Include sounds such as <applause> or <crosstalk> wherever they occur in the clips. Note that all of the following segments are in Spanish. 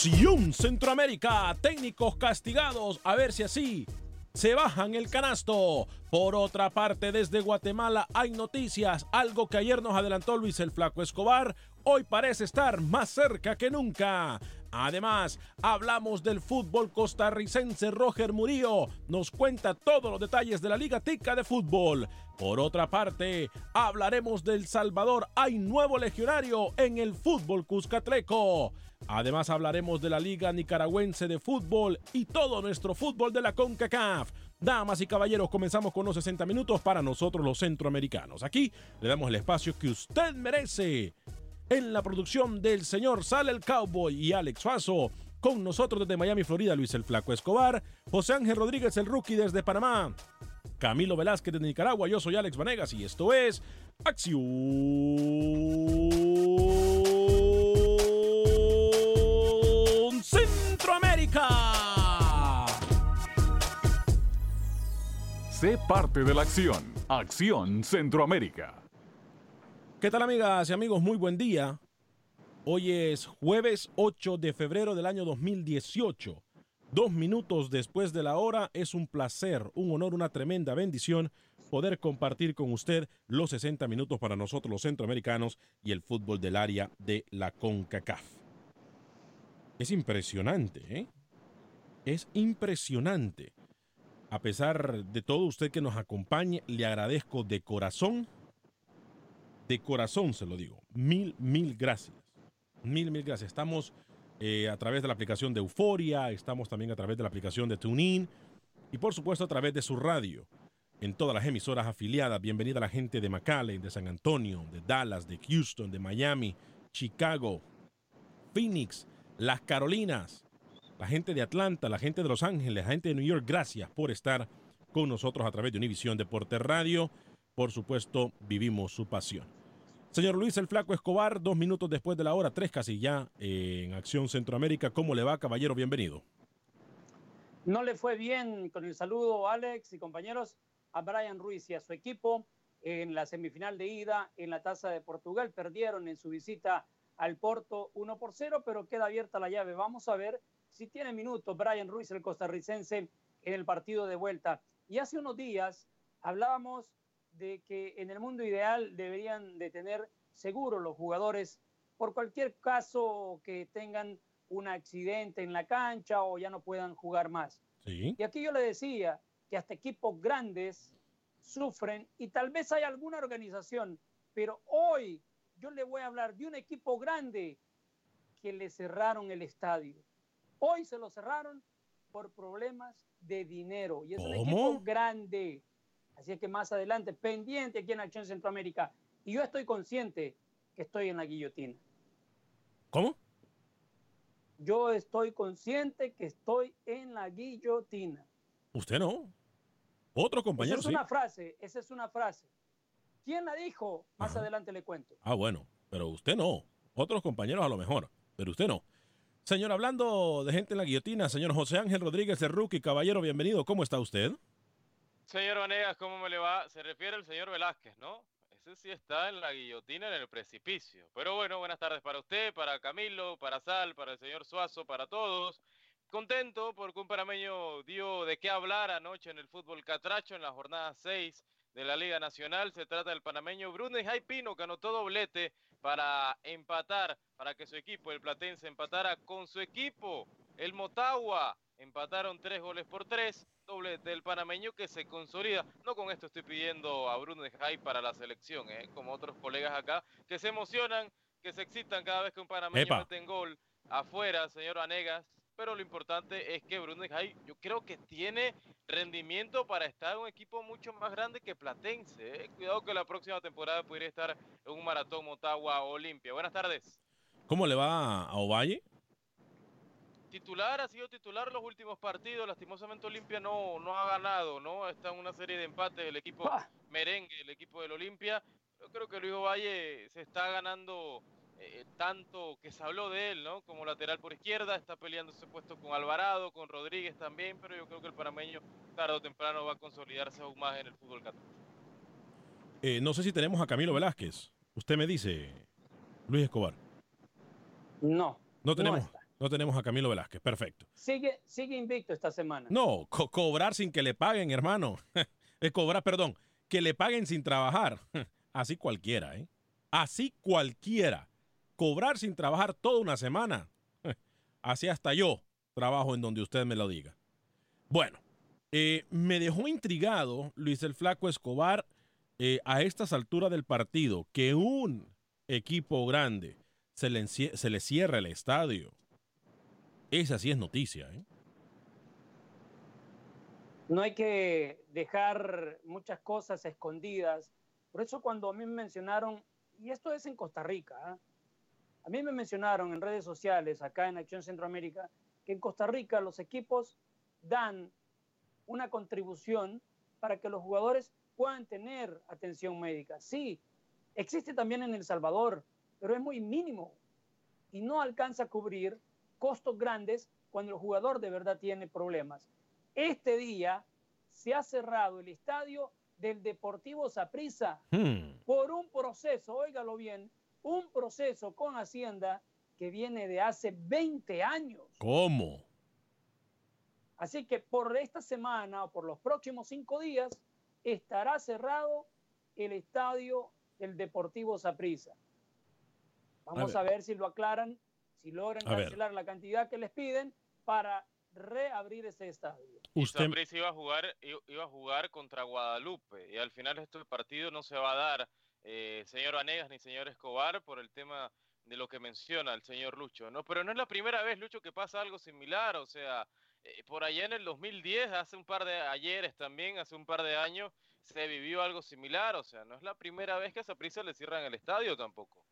Acción Centroamérica, técnicos castigados, a ver si así se bajan el canasto. Por otra parte, desde Guatemala hay noticias, algo que ayer nos adelantó Luis el Flaco Escobar, hoy parece estar más cerca que nunca. Además, hablamos del fútbol costarricense. Roger Murillo nos cuenta todos los detalles de la Liga Tica de Fútbol. Por otra parte, hablaremos del Salvador. Hay nuevo legionario en el fútbol cuscatleco. Además, hablaremos de la Liga Nicaragüense de Fútbol y todo nuestro fútbol de la CONCACAF. Damas y caballeros, comenzamos con los 60 minutos para nosotros los centroamericanos. Aquí le damos el espacio que usted merece. En la producción del señor Sale el Cowboy y Alex Faso. Con nosotros desde Miami, Florida, Luis el Flaco Escobar. José Ángel Rodríguez, el rookie desde Panamá. Camilo Velázquez de Nicaragua. Yo soy Alex Vanegas y esto es Acción Sé parte de la acción. Acción Centroamérica. ¿Qué tal amigas y amigos? Muy buen día. Hoy es jueves 8 de febrero del año 2018. Dos minutos después de la hora es un placer, un honor, una tremenda bendición poder compartir con usted los 60 minutos para nosotros los centroamericanos y el fútbol del área de la CONCACAF. Es impresionante, ¿eh? Es impresionante. A pesar de todo usted que nos acompañe, le agradezco de corazón de corazón se lo digo. Mil, mil gracias. Mil, mil gracias. Estamos eh, a través de la aplicación de Euforia, estamos también a través de la aplicación de TuneIn y por supuesto a través de su radio. En todas las emisoras afiliadas, bienvenida a la gente de McAllen, de San Antonio, de Dallas, de Houston, de Miami, Chicago, Phoenix, las Carolinas, la gente de Atlanta, la gente de Los Ángeles, la gente de New York. Gracias por estar con nosotros a través de Univisión Deporte Radio. Por supuesto, vivimos su pasión. Señor Luis el Flaco Escobar, dos minutos después de la hora, tres casi ya en Acción Centroamérica. ¿Cómo le va, caballero? Bienvenido. No le fue bien con el saludo, Alex y compañeros, a Brian Ruiz y a su equipo en la semifinal de ida en la Taza de Portugal. Perdieron en su visita al Porto 1 por 0, pero queda abierta la llave. Vamos a ver si tiene minutos Brian Ruiz, el costarricense, en el partido de vuelta. Y hace unos días hablábamos de que en el mundo ideal deberían de tener seguro los jugadores por cualquier caso que tengan un accidente en la cancha o ya no puedan jugar más. Y aquí yo le decía que hasta equipos grandes sufren y tal vez hay alguna organización, pero hoy yo le voy a hablar de un equipo grande que le cerraron el estadio. Hoy se lo cerraron por problemas de dinero y es un equipo grande. Así que más adelante, pendiente aquí en Acción Centroamérica. Y yo estoy consciente que estoy en la guillotina. ¿Cómo? Yo estoy consciente que estoy en la guillotina. Usted no. Otro compañero. Esa es una frase, esa es una frase. ¿Quién la dijo? Más adelante le cuento. Ah, bueno, pero usted no. Otros compañeros a lo mejor, pero usted no. Señor, hablando de gente en la guillotina, señor José Ángel Rodríguez de Rookie, caballero, bienvenido. ¿Cómo está usted? Señor Vanegas, ¿cómo me le va? Se refiere al señor Velázquez, ¿no? Ese sí está en la guillotina, en el precipicio. Pero bueno, buenas tardes para usted, para Camilo, para Sal, para el señor Suazo, para todos. Contento porque un parameño dio de qué hablar anoche en el fútbol catracho en la jornada 6 de la Liga Nacional. Se trata del panameño Bruno Jaipino que anotó doblete para empatar, para que su equipo, el Platense, empatara con su equipo, el Motagua. Empataron tres goles por tres, doble del panameño que se consolida. No con esto estoy pidiendo a Bruno Jai para la selección, ¿eh? como otros colegas acá, que se emocionan, que se excitan cada vez que un panameño mete en gol afuera, señor Anegas, pero lo importante es que Bruno Jai, yo creo que tiene rendimiento para estar en un equipo mucho más grande que Platense. ¿eh? Cuidado que la próxima temporada podría estar en un maratón Motagua Olimpia. Buenas tardes. ¿Cómo le va a Ovalle? Titular, ha sido titular los últimos partidos. Lastimosamente Olimpia no, no ha ganado, ¿no? Está en una serie de empates el equipo ah. merengue, el equipo del Olimpia. Yo creo que Luis Ovalle se está ganando eh, tanto que se habló de él, ¿no? Como lateral por izquierda, está peleando ese puesto con Alvarado, con Rodríguez también, pero yo creo que el parameño tarde o temprano va a consolidarse aún más en el fútbol catalán. Eh, no sé si tenemos a Camilo Velázquez. Usted me dice, Luis Escobar. No. No tenemos, no, tenemos a Camilo Velázquez. Perfecto. Sigue, sigue invicto esta semana. No, cobrar sin que le paguen, hermano. <laughs> es cobrar, perdón, que le paguen sin trabajar. <laughs> Así cualquiera, ¿eh? Así cualquiera cobrar sin trabajar toda una semana. <laughs> Así hasta yo trabajo en donde usted me lo diga. Bueno, eh, me dejó intrigado Luis el Flaco Escobar eh, a estas alturas del partido que un equipo grande se le, se le cierra el estadio. Esa sí es noticia. ¿eh? No hay que dejar muchas cosas escondidas. Por eso cuando a mí me mencionaron, y esto es en Costa Rica, a mí me mencionaron en redes sociales, acá en Acción Centroamérica, que en Costa Rica los equipos dan una contribución para que los jugadores puedan tener atención médica. Sí, existe también en El Salvador, pero es muy mínimo y no alcanza a cubrir costos grandes cuando el jugador de verdad tiene problemas. Este día se ha cerrado el estadio del Deportivo Saprissa hmm. por un proceso, óigalo bien, un proceso con Hacienda que viene de hace 20 años. ¿Cómo? Así que por esta semana o por los próximos cinco días estará cerrado el estadio del Deportivo Saprissa. Vamos a ver. si lo aclaran, si logran cancelar la cantidad que les piden para reabrir ese estadio. Usted iba a jugar iba a jugar contra Guadalupe y al final este partido no se va a dar eh, señor Vanegas ni señor Escobar por el tema de lo que menciona el señor Lucho, ¿no? Pero no es la primera vez, Lucho, que pasa algo similar, o sea, eh, por allá en el 2010, hace un par de ayeres también, hace un par de años, se vivió algo similar, o sea, no es la primera vez que a prisa le cierran el estadio tampoco.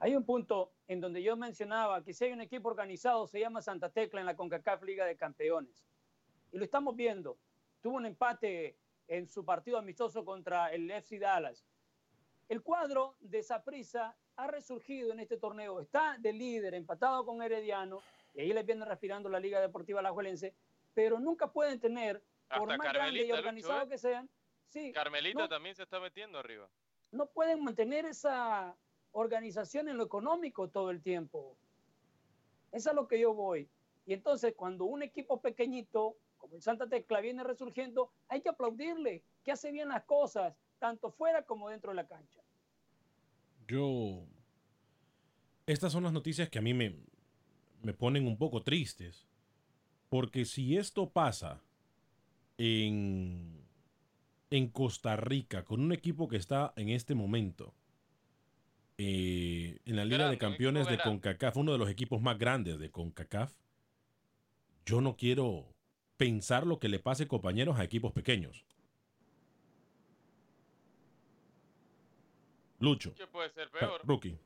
Hay un punto en donde yo mencionaba que si hay un equipo organizado, se llama Santa Tecla en la CONCACAF Liga de Campeones. Y lo estamos viendo. Tuvo un empate en su partido amistoso contra el FC Dallas. El cuadro de Saprissa ha resurgido en este torneo, está de líder, empatado con Herediano, y ahí les viene respirando la Liga Deportiva Alajuelense, pero nunca pueden tener, por más grande y organizado ¿eh? que sean, sí. Carmelita también se está metiendo arriba. No pueden mantener esa organización en lo económico todo el tiempo. Es a lo que yo voy. Y entonces, cuando un equipo pequeñito, como el Santa Tecla, viene resurgiendo, hay que aplaudirle, que hace bien las cosas, tanto fuera como dentro de la cancha. Yo. Estas son las noticias que a mí me, me ponen un poco tristes. Porque si esto pasa en, en Costa Rica con un equipo que está en este momento eh, en la Liga Grande, de Campeones de grande. CONCACAF, uno de los equipos más grandes de CONCACAF, yo no quiero pensar lo que le pase, compañeros, a equipos pequeños. Lucho, ¿Qué puede ser peor? rookie.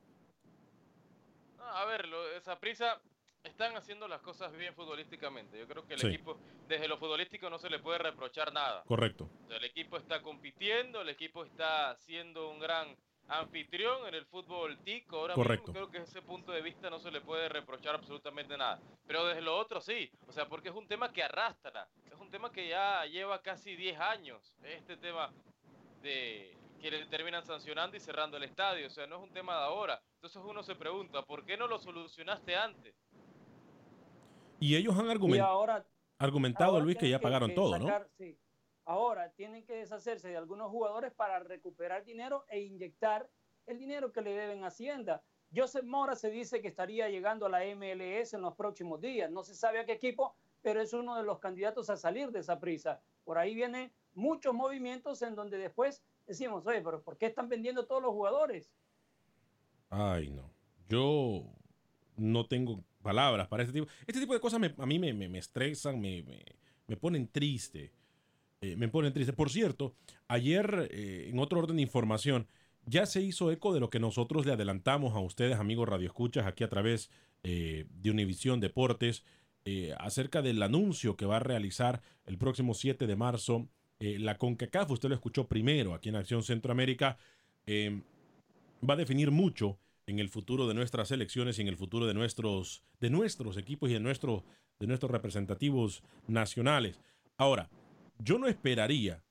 No, a ver, lo, esa prisa están haciendo las cosas bien futbolísticamente. Yo creo que el Sí. equipo, desde lo futbolístico, no se le puede reprochar nada. Correcto. O sea, el equipo está compitiendo, el equipo está siendo un gran anfitrión en el fútbol tico. Ahora Correcto. mismo creo que ese punto de vista no se le puede reprochar absolutamente nada. Pero desde lo otro sí, o sea, porque es un tema que arrastra, es un tema que ya lleva casi 10 años, este tema de que le terminan sancionando y cerrando el estadio, o sea, no es un tema de ahora. Entonces uno se pregunta, ¿por qué no lo solucionaste antes? Y ellos han Y argumen- ahora argumentado, Ahora Luis, que ya pagaron todo, ¿no? sí. Ahora tienen que deshacerse de algunos jugadores para recuperar dinero e inyectar el dinero que le deben a Hacienda. Joseph Mora se dice que estaría llegando a la MLS en los próximos días. No se sabe a qué equipo, pero es uno de los candidatos a salir de esa prisa. Por ahí vienen muchos movimientos en donde después decimos, oye, pero ¿por qué están vendiendo todos los jugadores? Ay, no. Yo no tengo palabras para este tipo. Este tipo de cosas me- a mí me, me- me estresan, me, me- me ponen triste. Eh, me ponen triste. Por cierto, ayer, eh, en otro orden de información, ya se hizo eco de lo que nosotros le adelantamos a ustedes, amigos radioescuchas, aquí a través eh, de Univisión Deportes, acerca del anuncio que va a realizar el próximo 7 de marzo la CONCACAF. Usted lo escuchó primero aquí en Acción Centroamérica. Eh, va a definir mucho en el futuro de nuestras elecciones y en el futuro de nuestros, de nuestros equipos y de, de nuestros representativos nacionales. Ahora, yo no esperaría,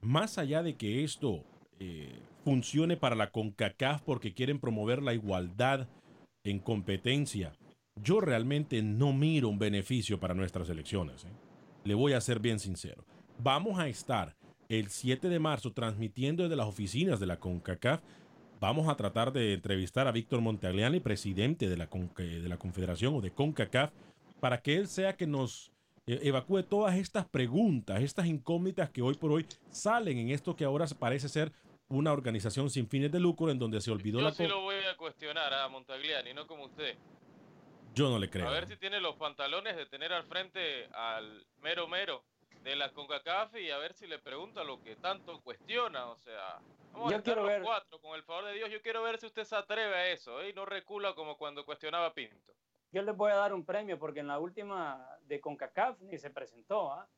más allá de que esto eh, funcione para la CONCACAF porque quieren promover la igualdad en competencia, yo realmente no miro un beneficio para nuestras elecciones. ¿eh? Le voy a ser bien sincero. Vamos a estar el 7 de marzo transmitiendo desde las oficinas de la CONCACAF vamos a tratar de entrevistar a Víctor Montagliani, presidente de la, con- de la Confederación o de CONCACAF, para que él sea que nos eh, evacúe todas estas preguntas, estas incógnitas que hoy por hoy salen en esto que ahora parece ser una organización sin fines de lucro en donde se olvidó Yo la... sí co- lo voy a cuestionar a Montagliani, no como usted. Yo no le creo. A ver si tiene los pantalones de tener al frente al mero mero de la CONCACAF y a ver si le pregunta lo que tanto cuestiona. O sea, vamos Yo a estar quiero los ver- cuatro, con el favor de Dios. Yo quiero ver si usted se atreve a eso ¿eh? y no recula como cuando cuestionaba Pinto. Yo les voy a dar un premio porque en la última de CONCACAF ni se presentó. ¿ah?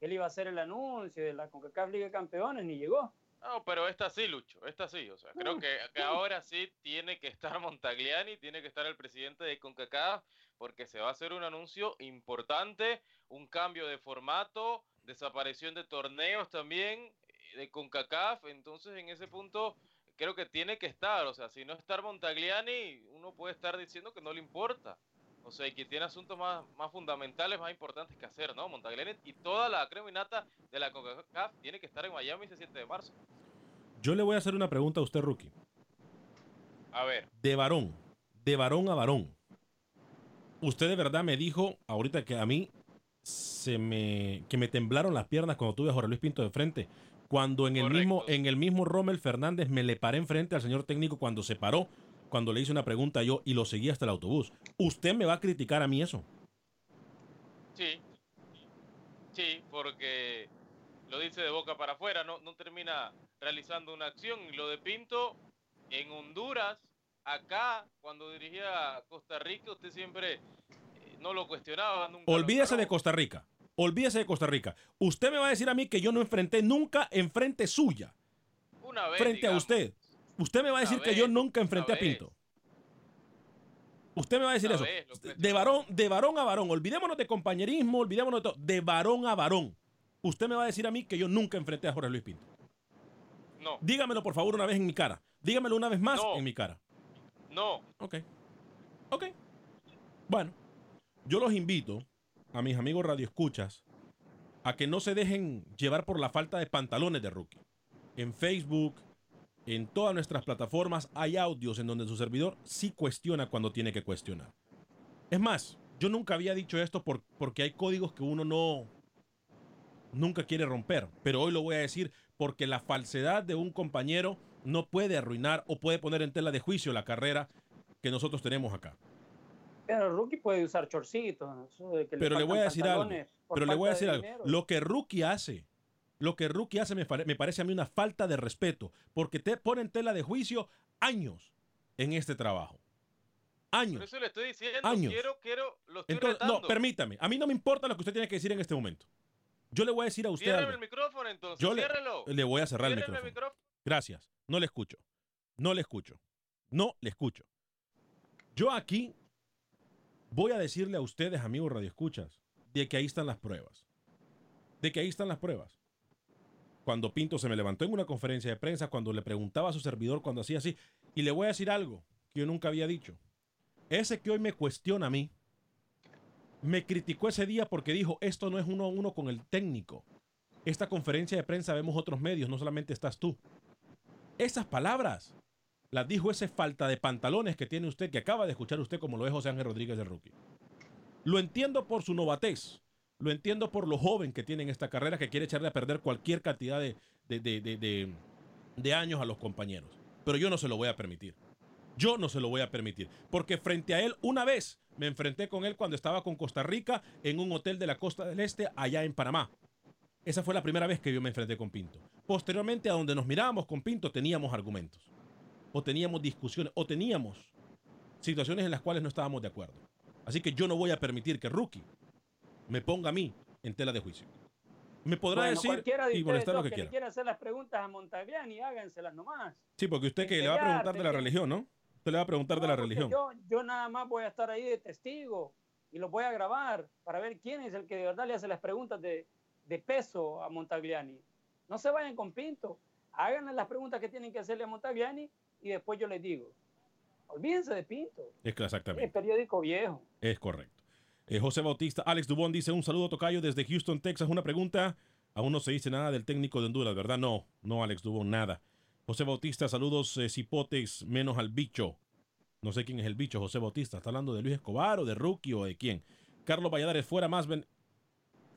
Él iba a hacer el anuncio de la CONCACAF Liga de Campeones, ni llegó. No, pero esta sí, Lucho, esta sí. O sea, creo que, que ahora sí tiene que estar Montagliani, tiene que estar el presidente de CONCACAF, porque se va a hacer un anuncio importante, un cambio de formato, desaparición de torneos también eh, de CONCACAF. Entonces, en ese punto, creo que tiene que estar. O sea, si no estar Montagliani, uno puede estar diciendo que no le importa. O sea, que tiene asuntos más, más fundamentales, más importantes que hacer, ¿no? Montagliani y toda la creminata de la CONCACAF tiene que estar en Miami ese 7 de marzo. Yo le voy a hacer una pregunta a usted, Rookie. A ver, De varón, de varón a varón. Usted de verdad me dijo ahorita que a mí se me que me temblaron las piernas cuando tuve a Jorge Luis Pinto de frente. Cuando en el mismo en el mismo Rommel Fernández me le paré enfrente al señor técnico cuando se paró, cuando le hice una pregunta yo y lo seguí hasta el autobús. ¿Usted me va a criticar a mí eso? sí. Sí, porque lo dice de boca para afuera, no, no termina realizando una acción. Y lo de Pinto, en Honduras, acá, cuando dirigía a Costa Rica, usted siempre eh, no lo cuestionaba. Nunca lo Olvídese de. Costa Rica. Olvídese de Costa Rica. Usted me va a decir a mí que yo no enfrenté nunca enfrente suya, Una vez, frente a usted. Usted me va a decir que yo nunca enfrenté a. Pinto. Usted me va a decir eso. De varón, de varón a varón. Olvidémonos de compañerismo, olvidémonos de todo. De varón a varón. Usted me va a decir a mí que yo nunca enfrenté a Jorge Luis Pinto. No, Dígamelo, por favor, una vez en mi cara. Dígamelo una vez más No. en mi cara. no. Ok. Ok. Bueno. Yo los invito a mis amigos radioescuchas a que no se dejen llevar por la falta de pantalones de rookie. En Facebook, en todas nuestras plataformas hay audios en donde su servidor sí cuestiona cuando tiene que cuestionar. Es más, yo nunca había dicho esto por- porque hay códigos que uno no nunca quiere romper, pero hoy lo voy a decir porque la falsedad de un compañero no puede arruinar o puede poner en tela de juicio la carrera que nosotros tenemos acá. Pero rookie puede usar chorcitos. Pero le voy a decir algo. Pero le voy a decir de algo. Lo que Rookie hace, lo que Rookie hace me, pare- me parece a mí una falta de respeto, porque te pone en tela de juicio años en este trabajo. Por Años. eso le estoy diciendo, Años. quiero, quiero, lo estoy Entonces, no, permítame. A mí no me importa lo que usted tiene que decir en este momento. Yo le voy a decir a usted Ciérreme algo. el micrófono entonces, Yo le, voy a cerrar el micrófono. Gracias. No le escucho. No le escucho. No le escucho. Yo aquí voy a decirle a ustedes, amigos radioescuchas, de que ahí están las pruebas. De que ahí están las pruebas. Cuando Pinto se me levantó en una conferencia de prensa, cuando le preguntaba a su servidor, cuando hacía así, y le voy a decir algo que yo nunca había dicho. Ese que hoy me cuestiona a mí, me criticó ese día porque dijo, esto no es uno a uno con el técnico. Esta conferencia de prensa vemos otros medios, no solamente estás tú. Esas palabras las dijo ese falta de pantalones que tiene usted, que acaba de escuchar usted como lo es José Ángel Rodríguez de Rookie. Lo entiendo por su novatez, lo entiendo por lo joven que tiene en esta carrera, que quiere echarle a perder cualquier cantidad de- de- de- de años a los compañeros. Pero yo no se lo voy a permitir. Yo no se lo voy a permitir. Porque frente a él, una vez me enfrenté con él cuando estaba con Costa Rica en un hotel de la costa del este, allá en Panamá. Esa fue la primera vez que yo me enfrenté con Pinto. Posteriormente, a donde nos mirábamos con Pinto, teníamos argumentos. O teníamos discusiones, o teníamos situaciones en las cuales no estábamos de acuerdo. Así que yo no voy a permitir que Rookie me ponga a mí en tela de juicio. Me podrá Bueno, decir de y molestar lo que que quiera. hacer las preguntas a Montagliani, háganselas nomás. Sí, porque usted que le va a preguntar de la religión, ¿no? Usted le va a preguntar de la religión. Yo, yo nada más voy a estar ahí de testigo y los voy a grabar para ver quién es el que de verdad le hace las preguntas de, de peso a Montagliani. No se vayan con Pinto, háganle las preguntas que tienen que hacerle a Montagliani y después yo les digo. Olvídense de Pinto, Es que es exactamente. periódico viejo. Es correcto. Eh, José Bautista, Alex Dubón dice un saludo tocayo desde Houston, Texas. Una pregunta. Aún no se dice nada del técnico de Honduras, ¿verdad? No, no, Alex Dubón, nada. José Bautista, saludos eh, cipotes, menos al bicho. No sé quién es el bicho, José Bautista. ¿Está hablando de Luis Escobar o de Rookie o de quién? Carlos Valladares, fuera más ben-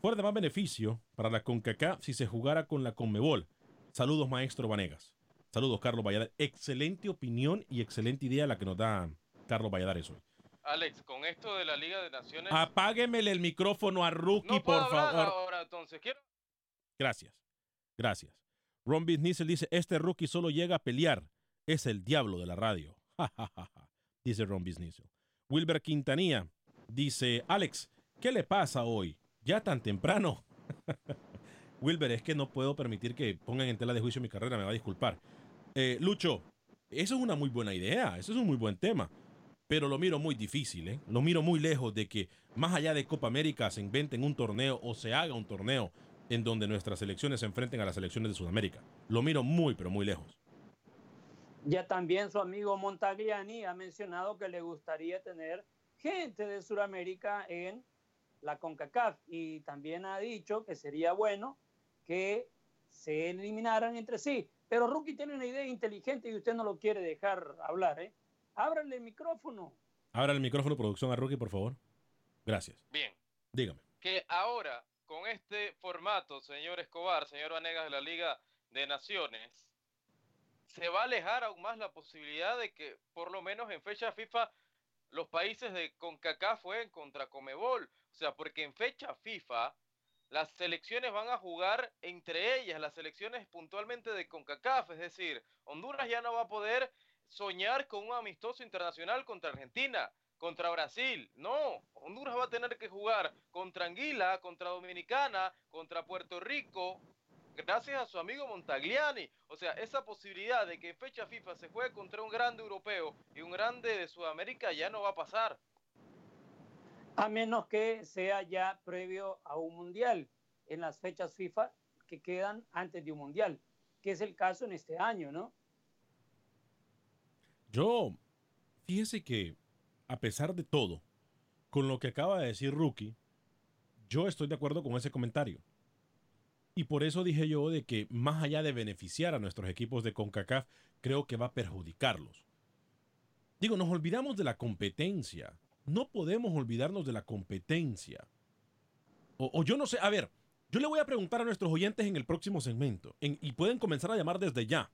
fuera de más beneficio para la CONCACAF si se jugara con la CONMEBOL. Saludos, maestro Vanegas. Saludos, Carlos Valladares. Excelente opinión y excelente idea la que nos da Carlos Valladares hoy. Alex, con esto de la Liga de Naciones. Apáguemele el micrófono a Rookie, no por favor. ahora, entonces. Quiero Gracias. Gracias. Ron Bisniesel dice, este rookie solo llega a pelear. Es el diablo de la radio. <laughs> Ja, ja, ja, ja, dice Ron Bisniesel. Wilber Quintanilla dice, Alex, ¿qué le pasa hoy? ¿Ya tan temprano? <laughs> Wilber, es que no puedo permitir que pongan en tela de juicio mi carrera, me va a disculpar. Eh, Lucho, eso es una muy buena idea, eso es un muy buen tema, pero lo miro muy difícil, ¿eh? lo miro muy lejos de que más allá de Copa América se inventen un torneo o se haga un torneo en donde nuestras selecciones se enfrenten a las selecciones de Sudamérica. Lo miro muy, pero muy lejos. Ya también su amigo Montagliani ha mencionado que le gustaría tener gente de Sudamérica en la CONCACAF y también ha dicho que sería bueno que se eliminaran entre sí. Pero Rookie tiene una idea inteligente y usted no lo quiere dejar hablar, ¿eh? Ábrale el micrófono. Abra el micrófono, producción a Rookie, por favor. Gracias. Bien. Dígame. que ahora, con este formato, señor Escobar, señor Vanegas de la Liga de Naciones, se va a alejar aún más la posibilidad de que, por lo menos en fecha FIFA, los países de CONCACAF jueguen contra Comebol. O sea, porque en fecha FIFA, las selecciones van a jugar entre ellas, las selecciones puntualmente de CONCACAF. Es decir, Honduras ya no va a poder soñar con un amistoso internacional contra Argentina, contra Brasil. No, Honduras va a tener que jugar contra Anguila, contra Dominicana, contra Puerto Rico, gracias a su amigo Montagliani. O sea, esa posibilidad de que en fecha FIFA se juegue contra un grande europeo y un grande de Sudamérica ya no va a pasar. A menos que sea ya previo a un mundial en las fechas FIFA que quedan antes de un mundial, que es el caso en este año, ¿no? Yo, fíjese que, a pesar de todo, con lo que acaba de decir Rookie, yo estoy de acuerdo con ese comentario. Y por eso dije yo de que más allá de beneficiar a nuestros equipos de CONCACAF, creo que va a perjudicarlos. Digo, nos olvidamos de la competencia. No podemos olvidarnos de la competencia. O, yo no sé, a ver, yo le voy a preguntar a nuestros oyentes en el próximo segmento en- y pueden comenzar a llamar desde ya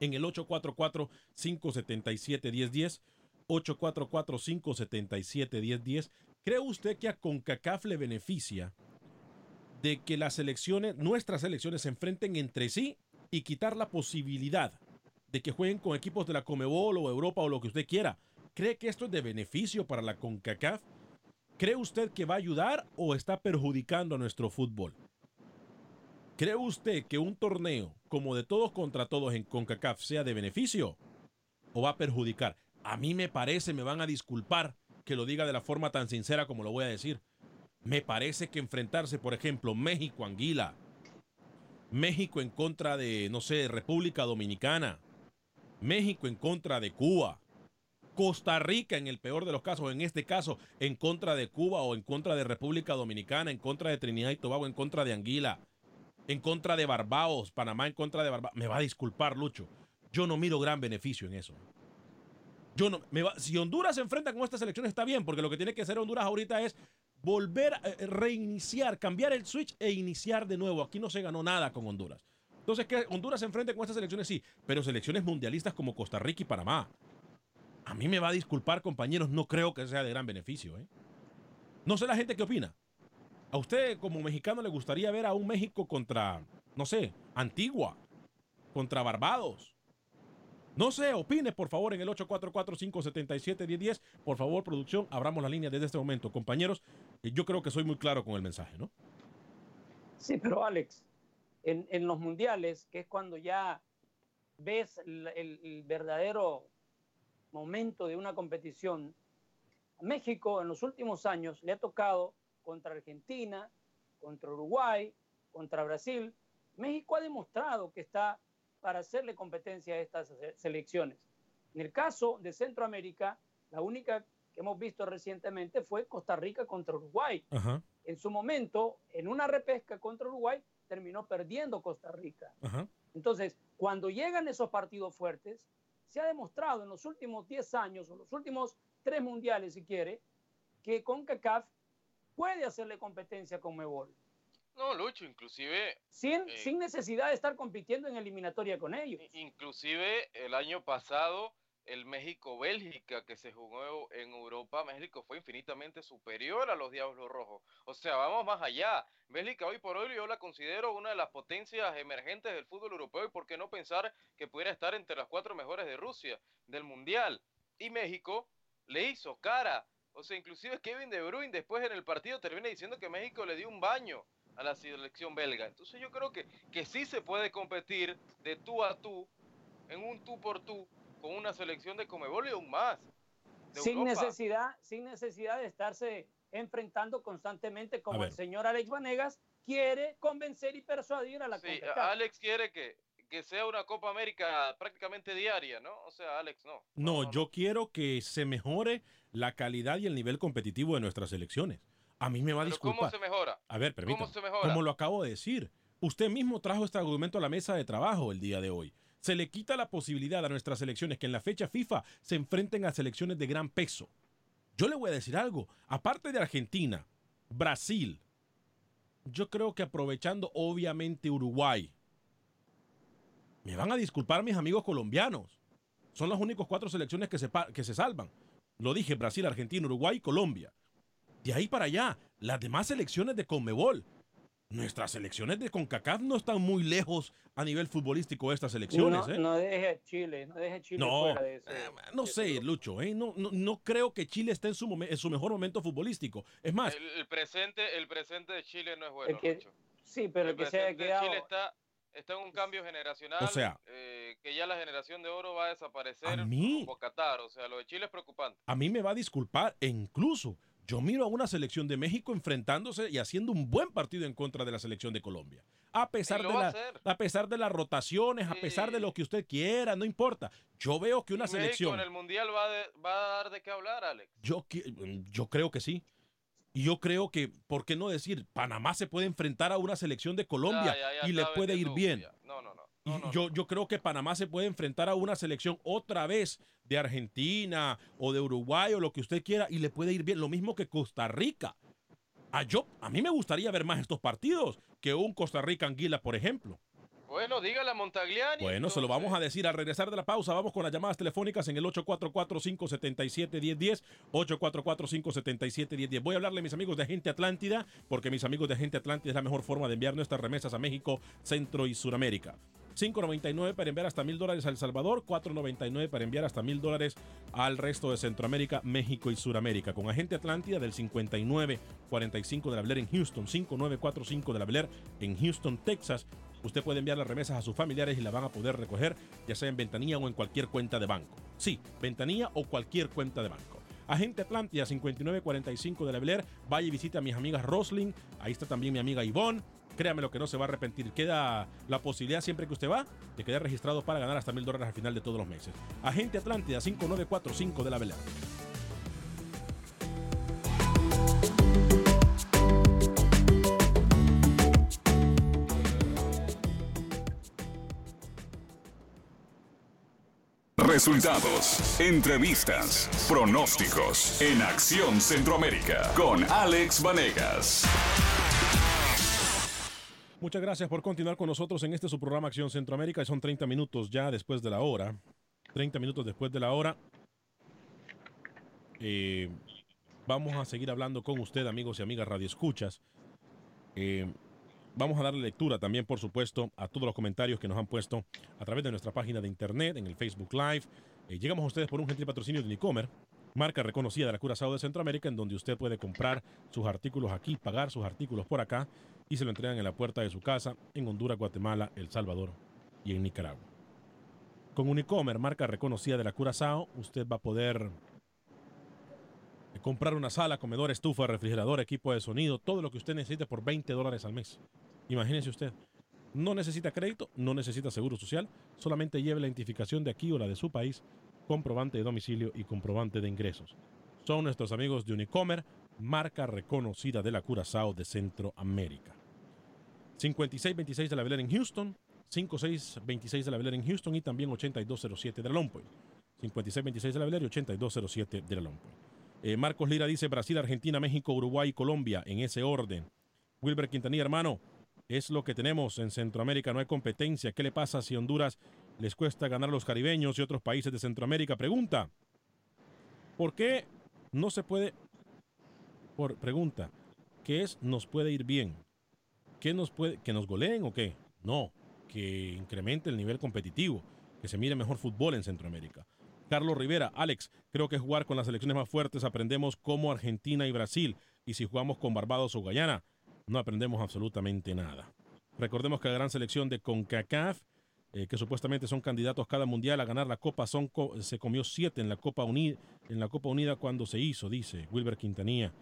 en el 844-577-1010, 844-577-1010. ¿Cree usted que a CONCACAF le beneficia de que las elecciones, nuestras elecciones, se enfrenten entre sí y quitar la posibilidad de que jueguen con equipos de la Comebol o Europa o lo que usted quiera? ¿Cree que esto es de beneficio para la CONCACAF? ¿Cree usted que va a ayudar o está perjudicando a nuestro fútbol? ¿Cree usted que un torneo como de todos contra todos en CONCACAF sea de beneficio o va a perjudicar? A mí me parece, me van a disculpar que lo diga de la forma tan sincera como lo voy a decir. Me parece que enfrentarse, por ejemplo, México-Anguila, México en contra de, no sé, República Dominicana, México en contra de Cuba, Costa Rica en el peor de los casos, en este caso en contra de Cuba o en contra de República Dominicana, en contra de Trinidad y Tobago, en contra de Anguila, en contra de Barbados, Panamá en contra de Barbados. Me va a disculpar, Lucho. Yo no miro gran beneficio en eso. Yo no, me va- si Honduras se enfrenta con esta selección está bien, porque lo que tiene que hacer Honduras ahorita es volver a eh, reiniciar, cambiar el switch e iniciar de nuevo. Aquí no se ganó nada con Honduras. Entonces, que Honduras se enfrente con estas selecciones, sí, pero selecciones mundialistas como Costa Rica y Panamá. A mí me va a disculpar, compañeros, no creo que sea de gran beneficio. ¿eh? No sé la gente qué opina. ¿A usted como mexicano le gustaría ver a un México contra, no sé, Antigua, contra Barbados? No sé, opine por favor en el 844-577-1010. Por favor, producción, abramos la línea desde este momento. Compañeros, eh, yo creo que soy muy claro con el mensaje, ¿no? Sí, pero Alex, en, los mundiales, que es cuando ya ves el, el- verdadero momento de una competición, México en los últimos años le ha tocado contra Argentina, contra Uruguay, contra Brasil. México ha demostrado que está para hacerle competencia a estas se- selecciones. En el caso de Centroamérica, la única que hemos visto recientemente fue Costa Rica contra Uruguay Ajá, en su momento, en una repesca contra Uruguay, terminó perdiendo Costa Rica. ajá. Entonces, cuando llegan esos partidos fuertes, se ha demostrado en los últimos 10 años o los últimos tres mundiales, si quiere, que CONCACAF puede hacerle competencia con Mebol, No, Lucho, inclusive, sin, Eh. sin necesidad de estar compitiendo en eliminatoria con ellos. inclusive el año pasado, el México-Bélgica que se jugó en Europa, México fue infinitamente superior a los Diablos Rojos. O sea, vamos más allá. Bélgica hoy por hoy yo la considero una de las potencias emergentes del fútbol europeo y por qué no pensar que pudiera estar entre las cuatro mejores de Rusia, del Mundial. Y México le hizo cara. O sea, inclusive Kevin De Bruyne después en el partido termina diciendo que México le dio un baño a la selección belga. Entonces yo creo que, que sí se puede competir de tú a tú, en un tú por tú, con una selección de Comebol y aún más. Sin Europa. necesidad, sin necesidad de estarse enfrentando constantemente como el señor Alex Vanegas quiere convencer y persuadir a la Sí. Alex quiere que, que sea una Copa América prácticamente diaria, ¿no? O sea, Alex, no. No, yo quiero que se mejore la calidad y el nivel competitivo de nuestras selecciones. A mí me va a Pero ¿Cómo disculpar. se mejora? A ver, permítame. ¿Cómo se mejora? Como lo acabo de decir, usted mismo trajo este argumento a la mesa de trabajo el día de hoy. Se le quita la posibilidad a nuestras selecciones que en la fecha FIFA se enfrenten a selecciones de gran peso. Yo le voy a decir algo. Aparte de Argentina, Brasil, yo creo que aprovechando obviamente Uruguay, me van a disculpar mis amigos colombianos. Son las únicas cuatro selecciones que se, que se salvan. Lo dije, Brasil, Argentina, Uruguay y Colombia. De ahí para allá, las demás selecciones de Conmebol. Nuestras selecciones de CONCACAF no están muy lejos a nivel futbolístico de estas selecciones. no, ¿eh? no deje Chile, no deje Chile No, fuera de ese. eh, no de sé. Lucho, ¿eh? no, no, no creo que Chile esté en su, momen- en su mejor momento futbolístico. Es más, El, el presente, el presente de Chile no es bueno, El que- Lucho. Sí, pero el que se haya quedado. Chile está, está en un cambio generacional. O sea- eh, que ya la generación de oro va a desaparecer A mí- como Qatar. O sea, lo de Chile es preocupante. a mí me va a disculpar e incluso yo miro a una selección de México enfrentándose y haciendo un buen partido en contra de la selección de Colombia. A pesar, de, a la- a pesar de las rotaciones, a pesar de lo que usted quiera, no importa. Yo veo que una México selección... en el Mundial va, de- va a dar de qué hablar, Alex. Yo, yo creo que sí. Y yo creo que, ¿por qué no decir? Panamá se puede enfrentar a una selección de Colombia Ya, ya, ya y le puede ir bien. No, no, no. Yo, yo creo que Panamá se puede enfrentar a una selección otra vez de Argentina o de Uruguay o lo que usted quiera y le puede ir bien. Lo mismo que Costa Rica. A, yo, a mí me gustaría ver más estos partidos que un Costa Rica Anguila, por ejemplo. Bueno, dígale a Montagliani. Bueno, se lo vamos a decir al regresar de la pausa. Vamos con las llamadas telefónicas en el 844-577-1010. 844-577-1010. Voy a hablarle a mis amigos de Agente Atlántida, porque mis amigos de Agente Atlántida es la mejor forma de enviar nuestras remesas a México, Centro y Suramérica. 5.99 para enviar hasta mil dólares a El Salvador, 4.99 para enviar hasta mil dólares al resto de Centroamérica, México y Suramérica. Con Agente Atlántida del 5945 de la Blair en Houston, 5945 de la Blair en Houston, Texas. Usted puede enviar las remesas a sus familiares y la van a poder recoger, ya sea en ventanilla o en cualquier cuenta de banco. Sí, ventanilla o cualquier cuenta de banco. Agente Atlántida 5945 de la Bel Air. Vaya y visita a mis amigas Rosling. Ahí está también mi amiga Ivonne. Créame lo que no se va a arrepentir. Queda la posibilidad siempre que usted va de quedar registrado para ganar hasta mil dólares al final de todos los meses. Agente Atlántida 5945 de la Bel Resultados, entrevistas, pronósticos en Acción Centroamérica con Alex Vanegas. Muchas gracias por continuar con nosotros en este su programa Acción Centroamérica. Son 30 minutos ya después de la hora. 30 minutos después de la hora. Eh, vamos a seguir hablando con usted, amigos y amigas Radio Escuchas. Eh, vamos a darle lectura también, por supuesto, a todos los comentarios que nos han puesto a través de nuestra página de internet, en el Facebook Live. Eh, llegamos a ustedes por un gentil patrocinio de Unicomer, marca reconocida de la Curazao de Centroamérica, en donde usted puede comprar sus artículos aquí, pagar sus artículos por acá y se lo entregan en la puerta de su casa en Honduras, Guatemala, El Salvador y en Nicaragua. Con Unicomer, marca reconocida de la Curazao, usted va a poder comprar una sala, comedor, estufa, refrigerador, equipo de sonido, todo lo que usted necesite por 20 dólares al mes. Imagínese usted. No necesita crédito, no necesita seguro social, solamente lleve la identificación de aquí o la de su país, comprobante de domicilio y comprobante de ingresos. Son nuestros amigos de Unicomer, marca reconocida de la Curazao de Centroamérica. 5626 de la Bel Air en Houston, 5626 de la Bel Air en Houston y también 8207 de la Long Point. 5626 de la Bel Air y 8207 de la Long Point. Eh, Marcos Lira dice Brasil, Argentina, México, Uruguay y Colombia en ese orden. Wilber Quintanilla, hermano, es lo que tenemos en Centroamérica, no hay competencia. ¿Qué le pasa si Honduras les cuesta ganar a los caribeños y otros países de Centroamérica? Pregunta. ¿Por qué no se puede? Por pregunta. ¿Qué es nos puede ir bien? ¿Qué nos puede que nos goleen o qué? No, que incremente el nivel competitivo, que se mire mejor fútbol en Centroamérica. Carlos Rivera, Alex, creo que jugar con las selecciones más fuertes aprendemos como Argentina y Brasil, y si jugamos con Barbados o Guyana, no aprendemos absolutamente nada. Recordemos que la gran selección de CONCACAF, eh, que supuestamente son candidatos cada mundial a ganar la Copa, son co- se comió siete en la Copa Unida, en la Copa Unida cuando se hizo, dice Wilber Quintanilla.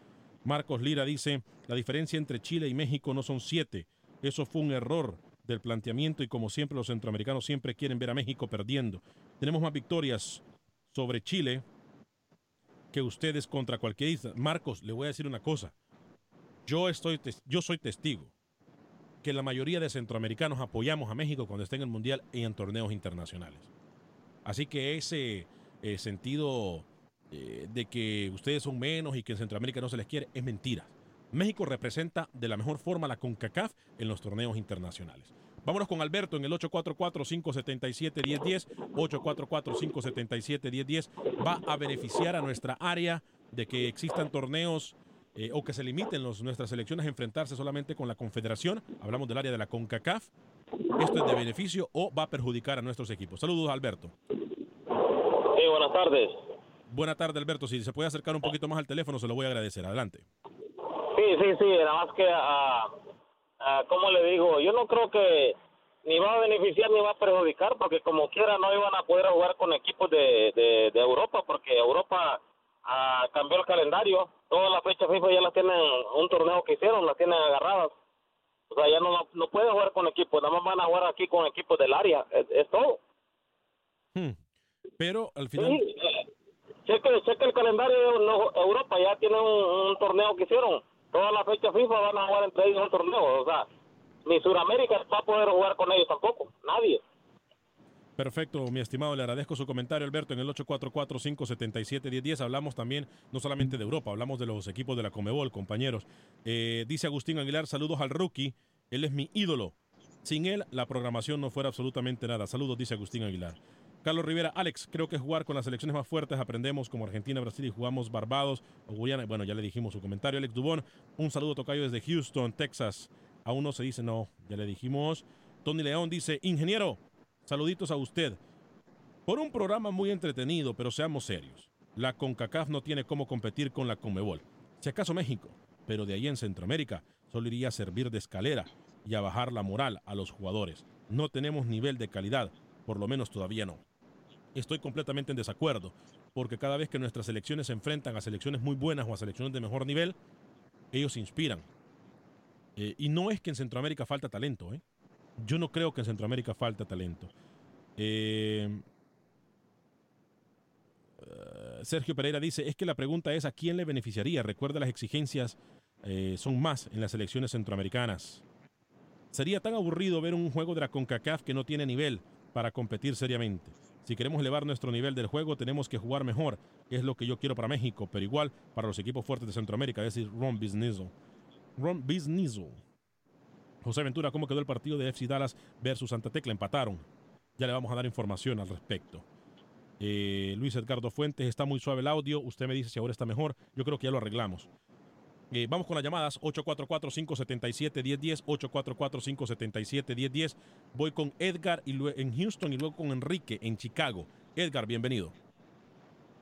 Marcos Lira dice, la diferencia entre Chile y México no son siete. Eso fue un error del planteamiento y como siempre los centroamericanos siempre quieren ver a México perdiendo. Tenemos más victorias sobre Chile que ustedes contra cualquier isla. Marcos, le voy a decir una cosa. Yo, estoy, yo soy testigo que la mayoría de centroamericanos apoyamos a México cuando está en el Mundial y en torneos internacionales. Así que ese eh, sentido eh, de que ustedes son menos y que en Centroamérica no se les quiere es mentira. México representa de la mejor forma la CONCACAF en los torneos internacionales. Vámonos con Alberto en el 844-577-1010. 844-577-1010. Va a beneficiar a nuestra área de que existan torneos eh, o que se limiten los, nuestras selecciones a enfrentarse solamente con la Confederación. Hablamos del área de la CONCACAF. ¿Esto es de beneficio o va a perjudicar a nuestros equipos? Saludos, Alberto. Sí, buenas tardes. Buena tarde, Alberto. Si se puede acercar un poquito más al teléfono, se lo voy a agradecer. Adelante. Sí, sí, sí, nada más que, ah, ah, ¿cómo le digo? Yo no creo que ni va a beneficiar ni va a perjudicar, porque como quiera no iban a poder jugar con equipos de, de, de Europa, porque Europa ah, cambió el calendario. todas las fechas FIFA ya las tienen, un torneo que hicieron, las tienen agarradas. O sea, ya no, no pueden jugar con equipos, nada más van a jugar aquí con equipos del área, es, es todo. Hmm. Pero al final... Sí, cheque, cheque el calendario de Europa, ya tienen un, un torneo que hicieron. Todas las fechas FIFA van a jugar entre ellos un torneo, o sea, ni Sudamérica va a poder jugar con ellos tampoco, nadie. Perfecto, mi estimado, le agradezco su comentario, Alberto, en el 844-577-1010. Hablamos también, no solamente de Europa, hablamos de los equipos de la Comebol, compañeros. Eh, dice Agustín Aguilar, saludos al rookie, él es mi ídolo. Sin él, la programación no fuera absolutamente nada. Saludos, dice Agustín Aguilar. Carlos Rivera, Alex, creo que jugar con las selecciones más fuertes aprendemos como Argentina, Brasil y jugamos Barbados o Guyana. Bueno, ya le dijimos su comentario. Alex Dubón, un saludo tocayo desde Houston, Texas. Aún no se dice no, ya le dijimos. Tony León dice, ingeniero, Saluditos a usted. Por un programa muy entretenido, pero seamos serios. La CONCACAF no tiene cómo competir con la CONMEBOL. Si acaso México, pero de ahí en Centroamérica solo iría a servir de escalera y a bajar la moral a los jugadores. No tenemos nivel de calidad, por lo menos todavía no. Estoy completamente en desacuerdo, porque cada vez que nuestras selecciones se enfrentan a selecciones muy buenas o a selecciones de mejor nivel, ellos se inspiran. Eh, y no es que en Centroamérica falta talento, ¿eh? Yo no creo que en Centroamérica falta talento. Eh, eh, Sergio Pereira dice, es que la pregunta es a quién le beneficiaría. Recuerda las exigencias son más en las elecciones centroamericanas. Sería tan aburrido ver un juego de la CONCACAF que no tiene nivel para competir seriamente. Si queremos elevar nuestro nivel del juego, tenemos que jugar mejor. Es lo que yo quiero para México, pero igual para los equipos fuertes de Centroamérica, es decir, Ron Bisnizo. Ron Bisnizo. José Ventura, ¿cómo quedó el partido de FC Dallas versus Santa Tecla? Empataron. Ya le vamos a dar información al respecto. Eh, Luis Edgardo Fuentes, está muy suave el audio. Usted me dice si ahora está mejor. Yo creo que ya lo arreglamos. Eh, vamos con las llamadas 844-577-1010, 844-577-1010. Voy con Edgar y en Houston y luego con Enrique en Chicago. Edgar, bienvenido.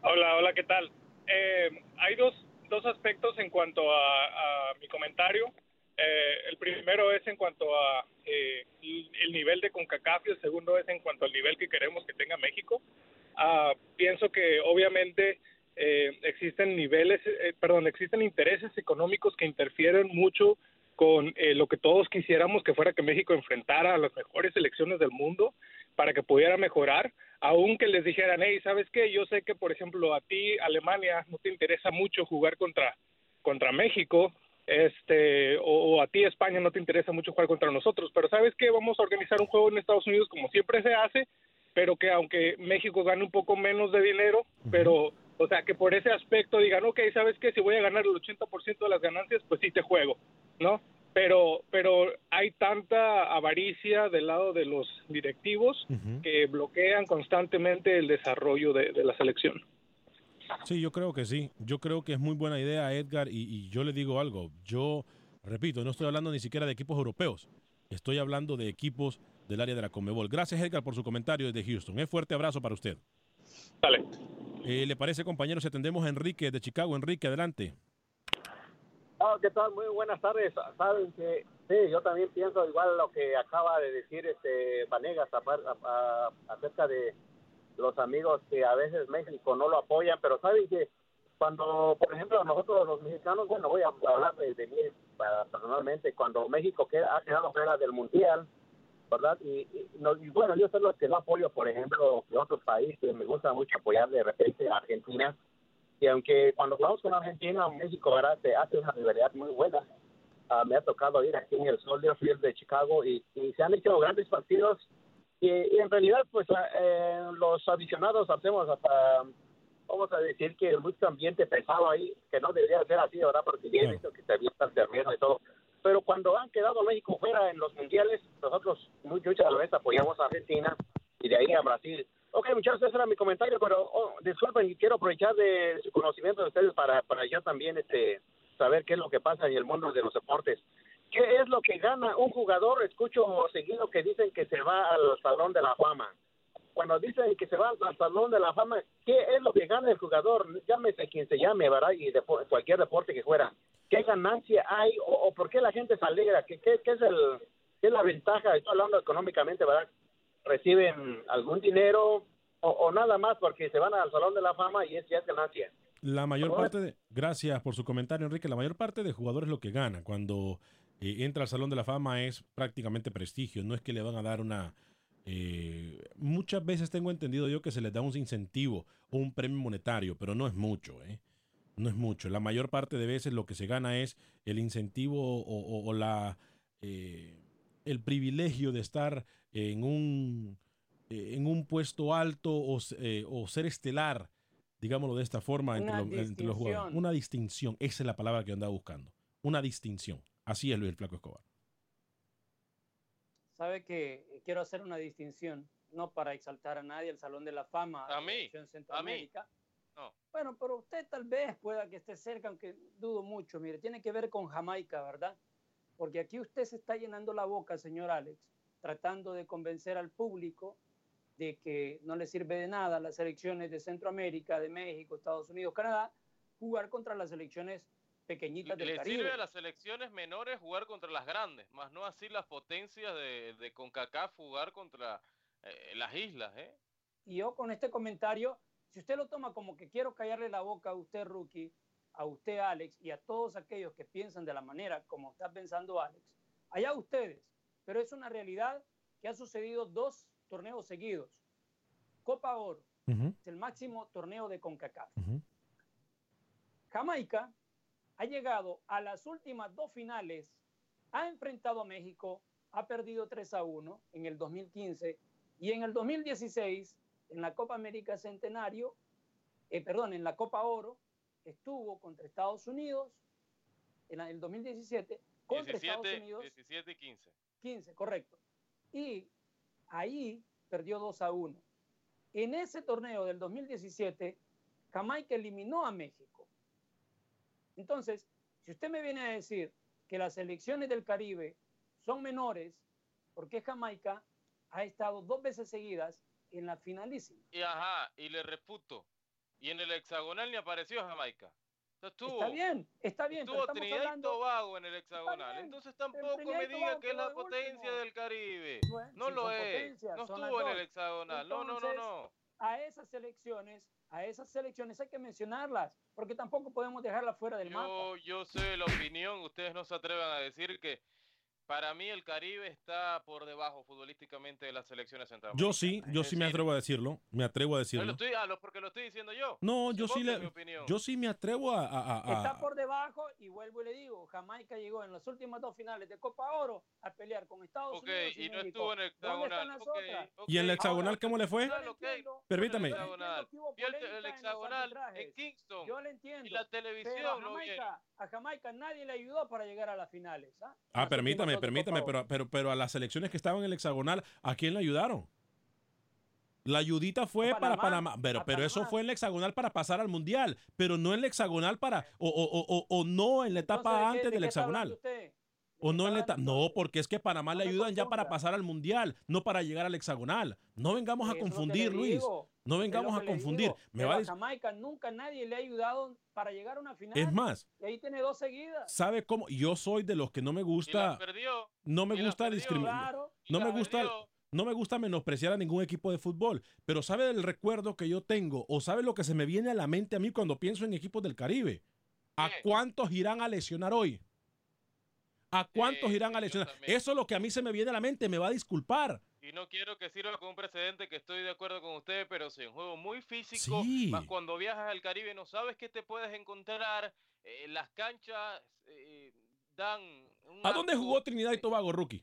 Hola, hola, ¿qué tal? Eh, hay dos, dos aspectos en cuanto a, a mi comentario. Eh, el primero es en cuanto a eh, el nivel de CONCACAF y el segundo es en cuanto al nivel que queremos que tenga México. Ah, pienso que obviamente eh, existen niveles, eh, perdón, existen intereses económicos que interfieren mucho con eh, lo que todos quisiéramos que fuera que México enfrentara a las mejores selecciones del mundo para que pudiera mejorar, aunque les dijeran, hey, ¿sabes qué? Yo sé que, por ejemplo, a ti, Alemania, no te interesa mucho jugar contra, contra México, este o, a ti España no te interesa mucho jugar contra nosotros, pero sabes que vamos a organizar un juego en Estados Unidos como siempre se hace, pero que aunque México gane un poco menos de dinero, pero o sea que por ese aspecto digan, ok, sabes que si voy a ganar el 80% de las ganancias, pues sí te juego, ¿no? Pero pero hay tanta avaricia del lado de los directivos que bloquean constantemente el desarrollo de la selección. Sí, yo creo que sí. Yo creo que es muy buena idea, Edgar, y, yo le digo algo. Yo, repito, no estoy hablando ni siquiera de equipos europeos. Estoy hablando de equipos del área de la Conmebol. Gracias, Edgar, por su comentario desde Houston. Un fuerte abrazo para usted. Dale. Eh, ¿Le parece, compañeros, si atendemos a Enrique de Chicago? Enrique, adelante. Oh, ¿Qué tal? Muy buenas tardes. Saben que sí, yo también pienso igual lo que acaba de decir este Vanegas acerca de los amigos que a veces México no lo apoyan, pero saben que cuando, por ejemplo, nosotros los mexicanos, bueno, voy a hablar de, mí personalmente, cuando México queda, ha quedado fuera del Mundial, ¿verdad? Y, bueno, yo soy los que no apoyo, por ejemplo, de otros países, me gusta mucho apoyar de repente a Argentina, y aunque cuando jugamos con Argentina, México, ¿verdad? Se hace una rivalidad muy buena. Ah, me ha tocado ir aquí en el Soldier Field de Chicago y, y se han hecho grandes partidos y, en realidad, pues eh, los aficionados hacemos hasta, vamos a decir que mucho ambiente pesado ahí, que no debería ser así, ¿verdad? Porque bien visto que se avientan terreno y todo. Pero cuando han quedado México fuera en los mundiales, nosotros muchas veces apoyamos a Argentina y de ahí a Brasil. Ok, muchachos, ese era mi comentario, pero oh, disculpen, quiero aprovechar de su conocimiento de ustedes para, para yo también este, saber qué es lo que pasa en el mundo de los deportes. ¿Qué es lo que gana un jugador? Escucho seguido que dicen que se va al Salón de la Fama. Cuando dicen que se va al Salón de la Fama, ¿qué es lo que gana el jugador? Llámese quien se llame, ¿verdad? Y de cualquier deporte que fuera. ¿Qué ganancia hay o, por qué la gente se alegra? ¿Qué, qué, es, el, qué es la ventaja? Estoy hablando económicamente, ¿verdad? ¿Reciben algún dinero o, nada más porque se van al Salón de la Fama y es ya es ganancia? La mayor parte de. Gracias por su comentario, Enrique. La mayor parte de jugadores lo que gana cuando eh, entra al Salón de la Fama es prácticamente prestigio. No es que le van a dar una. Eh, muchas veces tengo entendido yo que se les da un incentivo o un premio monetario, pero no es mucho, ¿eh? No es mucho. La mayor parte de veces lo que se gana es el incentivo o, o- o la, eh, el privilegio de estar en un, en un puesto alto o, ser estelar, digámoslo de esta forma, entre, Una lo- entre los jugadores. Una distinción. Esa es la palabra que andaba buscando. Una distinción. Así es Luis el Flaco Escobar. Sabe que eh, quiero hacer una distinción, no para exaltar a nadie el Salón de la Fama A mí, Centroamérica. No. Bueno, pero usted tal vez pueda que esté cerca, aunque dudo mucho. Mire, tiene que ver con Jamaica, ¿verdad? Porque aquí usted se está llenando la boca, señor Alex, tratando de convencer al público de que no le sirve de nada a las selecciones de Centroamérica, de México, Estados Unidos, Canadá, jugar contra las selecciones pequeñitas del Le Caribe. sirve a las selecciones menores jugar contra las grandes, más no así las potencias de, de CONCACAF jugar contra eh, las islas, ¿eh? Y yo con este comentario, si usted lo toma como que quiero callarle la boca a usted, Rookie, a usted, Alex, y a todos aquellos que piensan de la manera como está pensando Alex, allá ustedes. Pero es una realidad que ha sucedido dos torneos seguidos. Copa Oro es el máximo torneo de CONCACAF. Jamaica ha llegado a las últimas dos finales, ha enfrentado a México, ha perdido 3 a 1 en el 2015 y en el 2016, en la Copa América Centenario, eh, perdón, en la Copa Oro, estuvo contra Estados Unidos en el 2017, contra Estados 17, Unidos 17 y 15. 15, correcto. Y ahí perdió 2 a 1. En ese torneo del 2017, Jamaica eliminó a México. Entonces, si usted me viene a decir que las selecciones del Caribe son menores, porque Jamaica ha estado dos veces seguidas en la finalísima. Y ajá, y le refuto. Y en el hexagonal ni apareció Jamaica. Estuvo, Está bien, está bien, estuvo Trinidad y hablando... Tobago en el hexagonal. bien, Entonces tampoco y me diga que es la potencia último. del Caribe. Bueno, no lo es. no estuvo en el hexagonal. no, no, no, no. A esas selecciones, a esas selecciones hay que mencionarlas, porque tampoco podemos dejarlas fuera del mapa. Yo, yo sé la opinión, ustedes no se atrevan a decir que para mí el Caribe está por debajo futbolísticamente de las selecciones centrales. Yo sí, yo sí me atrevo a decirlo. Me atrevo a lo decirlo. estoy, ah, lo- porque lo estoy diciendo yo. No, yo sí, le, yo sí me atrevo a... a- a- Está a- por debajo y vuelvo y le digo, Jamaica llegó en las últimas dos finales de Copa Oro a pelear con Estados Unidos y, y no México. estuvo en el ¿Dónde están hexagonal. las ok, otras? ok. ¿Y en el hexagonal cómo le fue? Permítame. El hexagonal. el, en en. Kingston. Yo le entiendo. Y la Pero a televisión lo vieron. Jamaica, a Jamaica nadie le ayudó para llegar a las finales. ¿ah? Ah, Las permítame, permítame, pero, pero, pero a las selecciones que estaban en el hexagonal, ¿a quién le ayudaron? La ayudita fue para Panamá, pero, pero eso fue en el hexagonal para pasar al mundial, pero no en el hexagonal para, o, o, o, o- no en la etapa Entonces, ¿de qué- antes de del qué hexagonal. O no en la etapa, no, porque es que Panamá le ayudan ya para pasar al mundial, no para llegar al hexagonal. No vengamos a confundir, Luis. digo, No vengamos a confundir. digo, Me va a Jamaica nunca nadie le ha ayudado para llegar a una final. es más, Y ahí tiene dos seguidas. ¿sabe cómo? Yo soy de los que no me gusta, perdió. no me gusta discriminar. Claro. No me gusta, perdió. no me gusta menospreciar a ningún equipo de fútbol, pero ¿sabe del recuerdo que yo tengo? ¿O sabe lo que se me viene a la mente a mí cuando pienso en equipos del Caribe? ¿A ¿Qué? cuántos irán a lesionar hoy? ¿A cuántos irán a lesionar? Eso es lo que a mí se me viene a la mente, me va a disculpar. Y no quiero que sirva como un precedente que estoy de acuerdo con usted, pero sí, un juego muy físico. Sí. Más cuando viajas al Caribe no sabes qué te puedes encontrar. eh, las canchas eh, dan. ¿A dónde jugó Trinidad y Tobago, Rookie?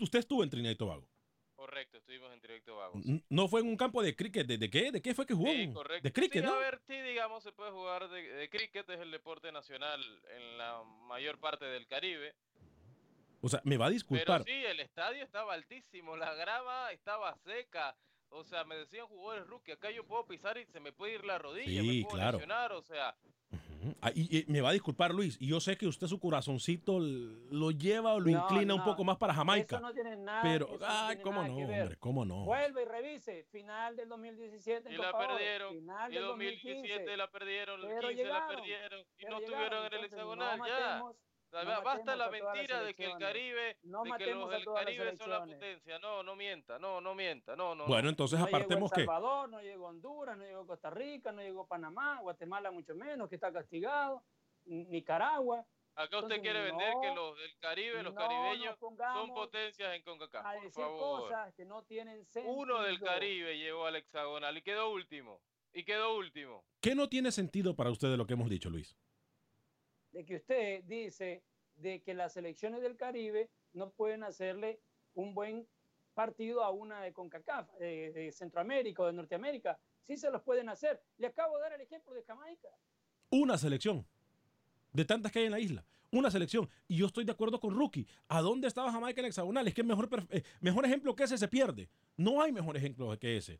Usted estuvo en Trinidad y Tobago. Correcto, estuvimos en directo vago. N- ¿No fue en un campo de cricket? ¿De, de qué? ¿De qué fue que jugó? Sí, correcto. De cricket, Sí, ¿no? A ver, sí, digamos, se puede jugar de, de cricket, es el deporte nacional en la mayor parte del Caribe. O sea, me va a disculpar. Pero sí, el estadio estaba altísimo, la grama estaba seca. O sea, me decían jugadores rookie, acá yo puedo pisar y se me puede ir la rodilla, Sí, me puedo claro. lesionar, o sea, Ujú. Ah, y, y me va a disculpar, Luis. Y yo sé que usted su corazoncito lo lleva o lo No, inclina un no, poco más para Jamaica. Eso no tiene nada. pero, eso no ay, tiene cómo nada no, hombre, cómo no. Vuelve y revise. Final del 2017 en y la Copa Oro, perdieron, Final y del 2017 2015. la perdieron, el pero 15 la llegaron, perdieron, y no llegaron. estuvieron en el hexagonal, no ya. matemos, No ba- basta matemos la mentira de que el. Caribe, No de que los del Caribe son la potencia. No, no mienta, no, no mienta, no, no. Bueno, no. entonces No llegó apartemos que Salvador, no llegó Honduras, no llegó Costa Rica, no llegó Panamá, Guatemala mucho menos, que está castigado, Nicaragua. Acá usted Entonces, quiere vender que no, los del Caribe, los no caribeños, son potencias en CONCACAF. a Por favor. cosas que no tienen sentido. Uno del Caribe llegó al hexagonal y quedó último. Y quedó último. ¿qué no tiene sentido para usted de lo que hemos dicho, Luis? De que usted dice de que las selecciones del Caribe no pueden hacerle un buen partido a una de CONCACAF, eh, de Centroamérica o de Norteamérica. Sí se los pueden hacer. Le acabo de dar el ejemplo de Jamaica. Una selección. De tantas que hay en la isla. Una selección. Y yo estoy de acuerdo con Rookie. ¿A dónde estaba Jamaica en el hexagonal? Es que mejor, eh, mejor ejemplo que ese se pierde. No hay mejor ejemplo que ese.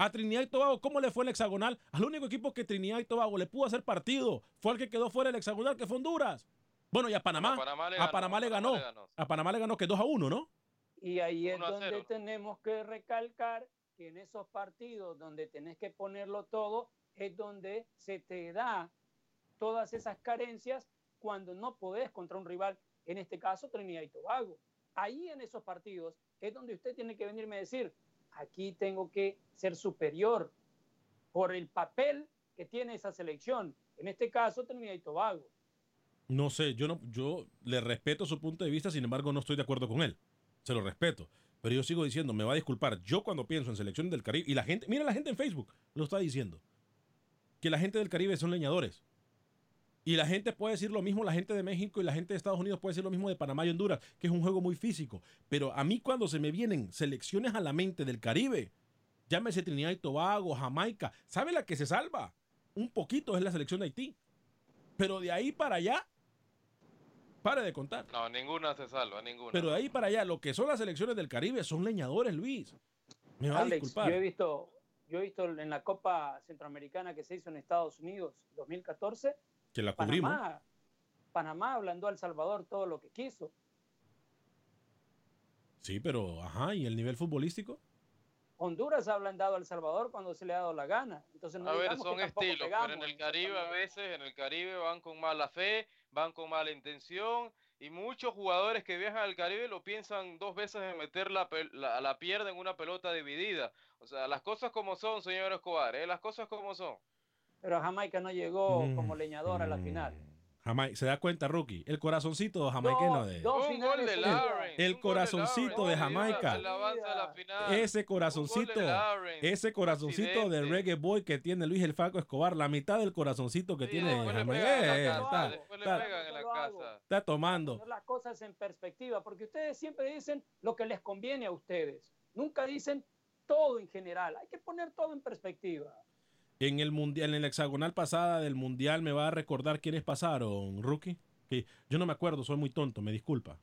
A Trinidad y Tobago, ¿cómo le fue el hexagonal? Al único equipo que Trinidad y Tobago le pudo hacer partido fue al que quedó fuera del hexagonal, que fue Honduras. Bueno, y a Panamá. A Panamá le a ganó, Panamá le a ganó. Panamá le ganó. A Panamá le ganó que 2 a 1, ¿no? Y ahí es 1 a donde 0. tenemos que recalcar que en esos partidos donde tenés que ponerlo todo, es donde se te da todas esas carencias cuando no podés contra un rival, en este caso Trinidad y Tobago. Ahí en esos partidos es donde usted tiene que venirme a decir, aquí tengo que ser superior por el papel que tiene esa selección, en este caso Trinidad y Tobago. No sé, yo no, yo le respeto su punto de vista, sin embargo, no estoy de acuerdo con él. Se lo respeto. Pero yo sigo diciendo, me va a disculpar. Yo cuando pienso en selección del Caribe, y la gente, mira la gente en Facebook, lo está diciendo. Que la gente del Caribe son leñadores. Y la gente puede decir lo mismo, la gente de México y la gente de Estados Unidos puede decir lo mismo de Panamá y Honduras, que es un juego muy físico. Pero a mí cuando se me vienen selecciones a la mente del Caribe, llámese Trinidad y Tobago, Jamaica, ¿sabe la que se salva? Un poquito es la selección de Haití. Pero de ahí para allá, pare de contar. No, ninguna se salva, ninguna. Pero de ahí para allá, lo que son las selecciones del Caribe son leñadores, Luis. Me va a disculpar. yo he visto, yo he visto en la Copa Centroamericana que se hizo en Estados Unidos 2014, que la cubrimos. Panamá, Panamá ablandó a El Salvador todo lo que quiso. Sí, pero, ajá, ¿y el nivel futbolístico? Honduras ha ablandado a El Salvador cuando se le ha dado la gana. Entonces no A ver, son estilos, pegamos pero en el Caribe a veces, en el Caribe van con mala fe, van con mala intención y muchos jugadores que viajan al Caribe lo piensan dos veces en meter la, la pierna en una pelota dividida. O sea, las cosas como son, señor Escobar, ¿eh? las cosas como son. Pero Jamaica no llegó Mm, como leñador a la final. Jamai- ¿Se da cuenta, Rookie? El corazoncito jamaiqueno de... dos Un gol de Lawrence, El corazoncito de Jamaica. el avance a la final. Ese corazoncito, ese corazoncito de reggae boy que tiene Luis el Faco Escobar, la mitad del corazoncito que Sí, tiene Jamaica. Eh, está, tomando. poner las cosas en perspectiva, porque ustedes siempre dicen lo que les conviene a ustedes. Nunca dicen todo en general. Hay que poner todo en perspectiva. En el mundial, en el hexagonal pasada del mundial, ¿me va a recordar quiénes pasaron, Rookie? Que yo no me acuerdo, soy muy tonto, me disculpa.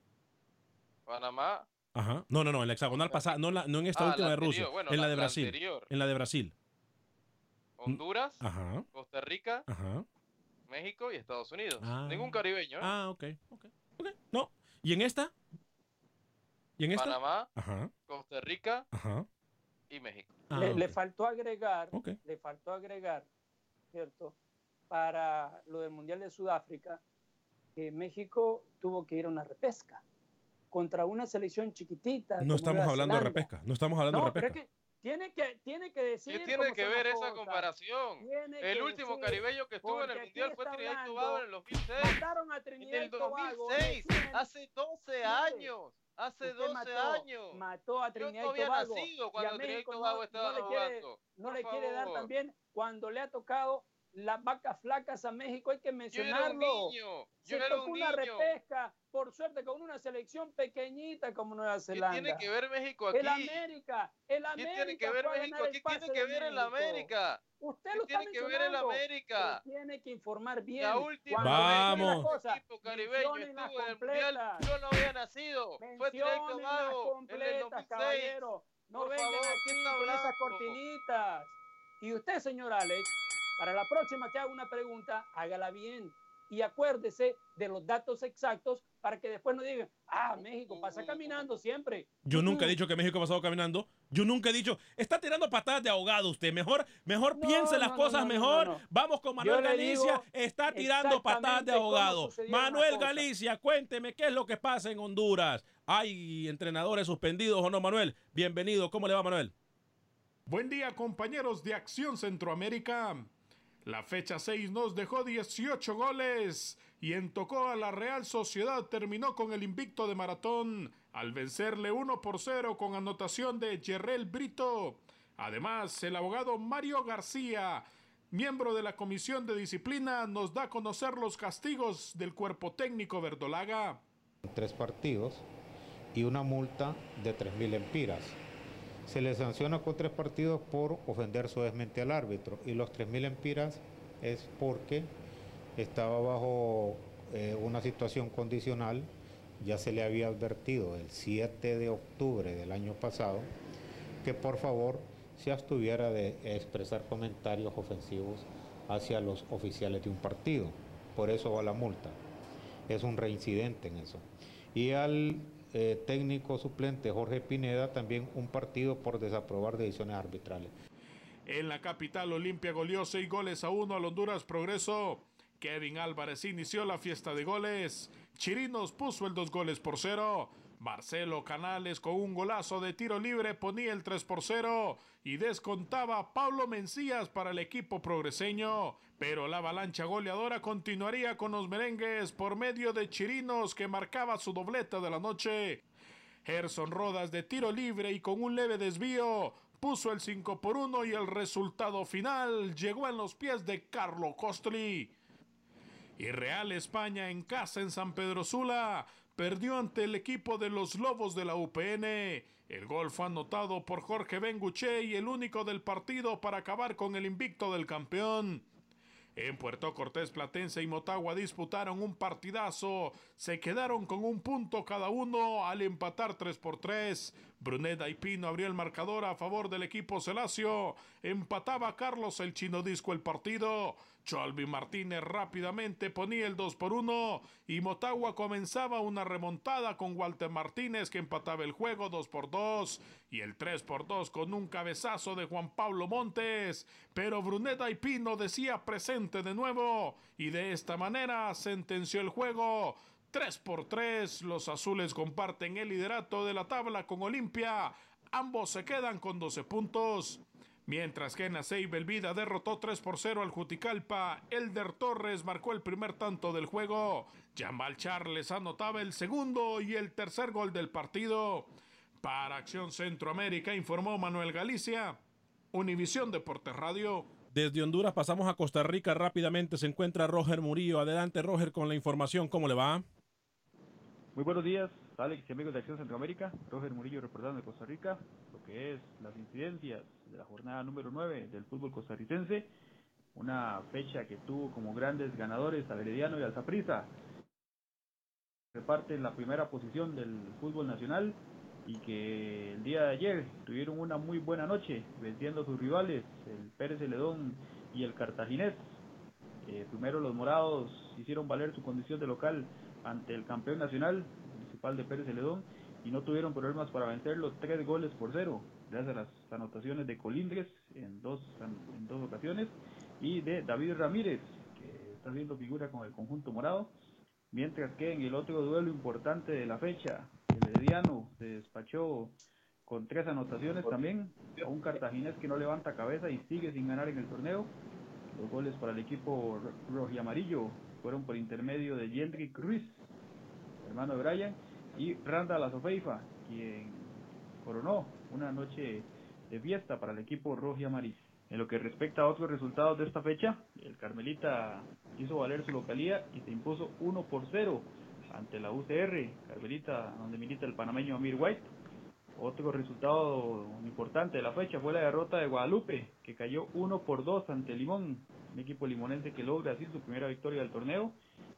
Panamá. Ajá. No, no, no, en la hexagonal pasada, no, en la- no en esta Ah, última la de Rusia, bueno, en la, la- de la Brasil. anterior. En la de Brasil. Honduras, Ajá, Costa Rica, ajá. México y Estados Unidos. Ah. Ningún caribeño. ¿eh? Ah, ok, ok, ok. No. ¿Y en esta? ¿Y en esta? Panamá, Ajá, Costa Rica ajá. Y México. Ah, le, faltó agregar, le faltó agregar, ¿cierto? Para lo del Mundial de Sudáfrica, que México tuvo que ir a una repesca contra una selección chiquitita. No estamos hablando de repesca, no estamos hablando No, de pero es repesca. que tiene que, tiene que decir. ¿Qué tiene que ver esa comparación? Tiene El último caribeño que estuvo en el Mundial fue Trinidad y Tobago en el 2006. Mataron a En Trinidad el y Tobago. 2006, recién. hace 12 Mire, años. Hace Usted 12 mató, años. Mató a Yo Trinidad no y había Tobago. nacido cuando a Trinidad y Tobago no, estaba no le quiere, jugando. no Por le quiere dar también cuando le ha tocado las vacas flacas a México, hay que Yo era un mencionarlo. Se Yo era tocó un una niño. repesca, por suerte, con una selección pequeñita como Nueva ¿Qué Zelanda. tiene que ver México aquí? El América, el ¿Qué América tiene que ver México aquí? ¿Qué tiene que ver el. América? Usted ¿Qué lo está tiene que ver el mencionando, América? pero Tiene que informar bien. La última Cuando vez que Vamos. equipo caribeño estuvo en el Mundial, completas. yo no había nacido. Fue Menciónenlas Tobago en el completas, 2006. caballero. No Por vengan favor, ¿qué aquí con esas cortinitas. Y usted, señor Alex, para la próxima que haga una pregunta, hágala bien. y acuérdese de los datos exactos para que después no digan, ah, México pasa caminando siempre. Yo nunca he dicho que México ha pasado caminando. Yo nunca he dicho, está tirando patadas de ahogado usted. Mejor, mejor piense las cosas mejor. Vamos con Manuel Galicia. Está tirando patadas de ahogado. Manuel Galicia, cuénteme qué es lo que pasa en Honduras. ¿Hay entrenadores suspendidos o no, Manuel? Bienvenido. ¿Cómo le va, Manuel? Buen día, compañeros de Acción Centroamérica. La fecha 6 nos dejó 18 goles y en Tocó a la Real Sociedad terminó con el invicto de maratón al vencerle 1 por 0 con anotación de Yerrel Brito. Además, el abogado Mario García, miembro de la Comisión de Disciplina, nos da a conocer los castigos del cuerpo técnico verdolaga. Tres partidos y una multa de 3.000 empiras. Se le sanciona con tres partidos por ofender suavemente al árbitro y los 3.000 empiras es porque estaba bajo eh, una situación condicional, ya se le había advertido el 7 de octubre del año pasado que por favor se abstuviera de expresar comentarios ofensivos hacia los oficiales de un partido. Por eso va la multa. Es un reincidente en eso. Y al eh, técnico suplente Jorge Pineda también un partido por desaprobar decisiones arbitrales. En la capital Olimpia goleó seis goles a uno al Honduras Progreso. Kevin Álvarez inició la fiesta de goles. Chirinos puso el dos goles por cero. Marcelo Canales con un golazo de tiro libre ponía el 3 por 0 y descontaba Pablo Mencías para el equipo progreseño. Pero la avalancha goleadora continuaría con los merengues por medio de Chirinos que marcaba su dobleta de la noche. Gerson Rodas de tiro libre y con un leve desvío puso el 5 por 1 y el resultado final llegó en los pies de Carlo Costri. Y Real España en casa en San Pedro Sula perdió ante el equipo de los Lobos de la UPN. El gol fue anotado por Jorge Benguche y el único del partido para acabar con el invicto del campeón. En Puerto Cortés, Platense y Motagua disputaron un partidazo. Se quedaron con un punto cada uno al empatar 3 por 3. Bruneda y Pino abrió el marcador a favor del equipo Celacio. Empataba Carlos el Chino Disco el partido. Cholby Martínez rápidamente ponía el 2 por 1 y Motagua comenzaba una remontada con Walter Martínez que empataba el juego 2 por 2 y el 3 por 2 con un cabezazo de Juan Pablo Montes. Pero Bruneta y Pino decía presente de nuevo y de esta manera sentenció el juego. 3 por 3, los azules comparten el liderato de la tabla con Olimpia. Ambos se quedan con 12 puntos. Mientras que en Belvida derrotó 3 por 0 al Juticalpa, Elder Torres marcó el primer tanto del juego. Jamal Charles anotaba el segundo y el tercer gol del partido. Para Acción Centroamérica informó Manuel Galicia, Univisión Deportes Radio. Desde Honduras pasamos a Costa Rica rápidamente. Se encuentra Roger Murillo. Adelante, Roger, con la información. ¿Cómo le va? Muy buenos días, Alex y amigos de Acción Centroamérica. Roger Murillo reportando de Costa Rica, lo que es las incidencias de la jornada número 9 del fútbol costarricense. Una fecha que tuvo como grandes ganadores a Herediano y al Zaprisa. Reparten la primera posición del fútbol nacional y que el día de ayer tuvieron una muy buena noche venciendo a sus rivales, el Pérez Celedón y el Cartaginés. Eh, primero los morados hicieron valer su condición de local ante el campeón nacional municipal de Pérez Celedón y no tuvieron problemas para vencerlo tres goles por cero gracias a las anotaciones de Colindres en dos, en dos ocasiones y de David Ramírez que está haciendo figura con el conjunto morado mientras que en el otro duelo importante de la fecha el Herediano se despachó con tres anotaciones también a un cartaginés que no levanta cabeza y sigue sin ganar en el torneo. Los goles para el equipo rojo y amarillo fueron por intermedio de Jendrik Ruiz, hermano de Brian, y Randall Azofeifa, quien coronó una noche de fiesta para el equipo rojo y amarillo. En lo que respecta a otros resultados de esta fecha, el Carmelita hizo valer su localía y se impuso 1 por 0 ante la UCR, Carmelita, donde milita el panameño Amir White. Otro resultado importante de la fecha fue la derrota de Guadalupe, que cayó 1 por 2 ante Limón, un equipo limonense que logra así su primera victoria del torneo.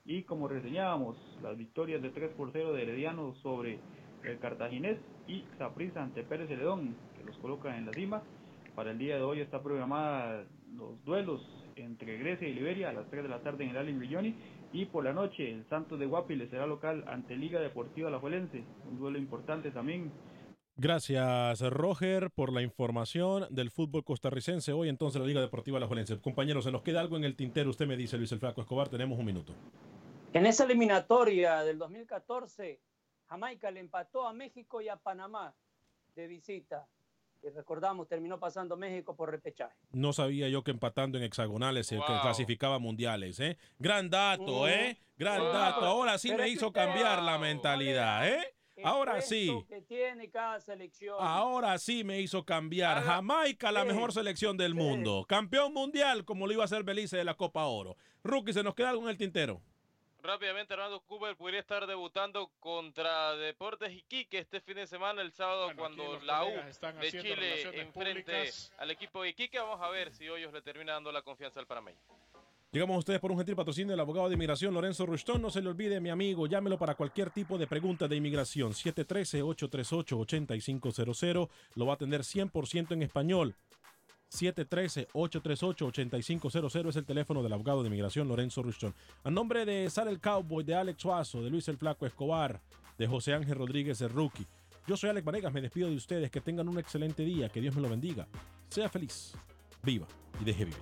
Y como reseñábamos, las victorias de 3 por 0 de Herediano sobre el Cartaginés y Saprissa ante Pérez Celedón, los coloca en la cima. Para el día de hoy está programada los duelos entre Grecia y Liberia a las 3 de la tarde en el Allen Villoni Y por la noche, el Santos de Guapile será local ante Liga Deportiva La Juelense. Un duelo importante también. Gracias, Roger, por la información del fútbol costarricense. Hoy entonces la Liga Deportiva La Juelense. Compañeros, ¿se nos queda algo en el tintero? Usted me dice, Luis el Flaco Escobar, tenemos un minuto. En esa eliminatoria del 2014, Jamaica le empató a México y a Panamá de visita. Y recordamos, terminó pasando México por repechaje. No sabía yo que empatando en hexagonales se clasificaba mundiales, ¿eh? Gran dato, ¿eh? Gran dato. Ahora sí me hizo cambiar la mentalidad, ¿eh? Ahora sí. Que tiene cada selección. Ahora sí me hizo cambiar. Jamaica, la mejor selección del mundo. Campeón mundial, como lo iba a hacer Belice de la Copa Oro. Rookie, ¿se nos queda algo en el tintero? Rápidamente, Hernando Cooper podría estar debutando contra Deportes Iquique este fin de semana, el sábado, cuando la U de Chile enfrente al equipo de Iquique. Vamos a ver si Hoyos le termina dando la confianza al Parameño. Llegamos a ustedes por un gentil patrocinio del abogado de inmigración Lorenzo Rushton. No se le olvide, mi amigo, llámelo para cualquier tipo de pregunta de inmigración. 713-838-8500. Lo va a atender 100% en español. 713-838-8500 es el teléfono del abogado de inmigración Lorenzo Rushton. A nombre de Sara el Cowboy, de Alex Suazo, de Luis el Flaco Escobar, de José Ángel Rodríguez el Rookie. Yo soy Alex Vanegas, me despido de ustedes. Que tengan un excelente día, que Dios me lo bendiga. Sea feliz, viva y deje vivir.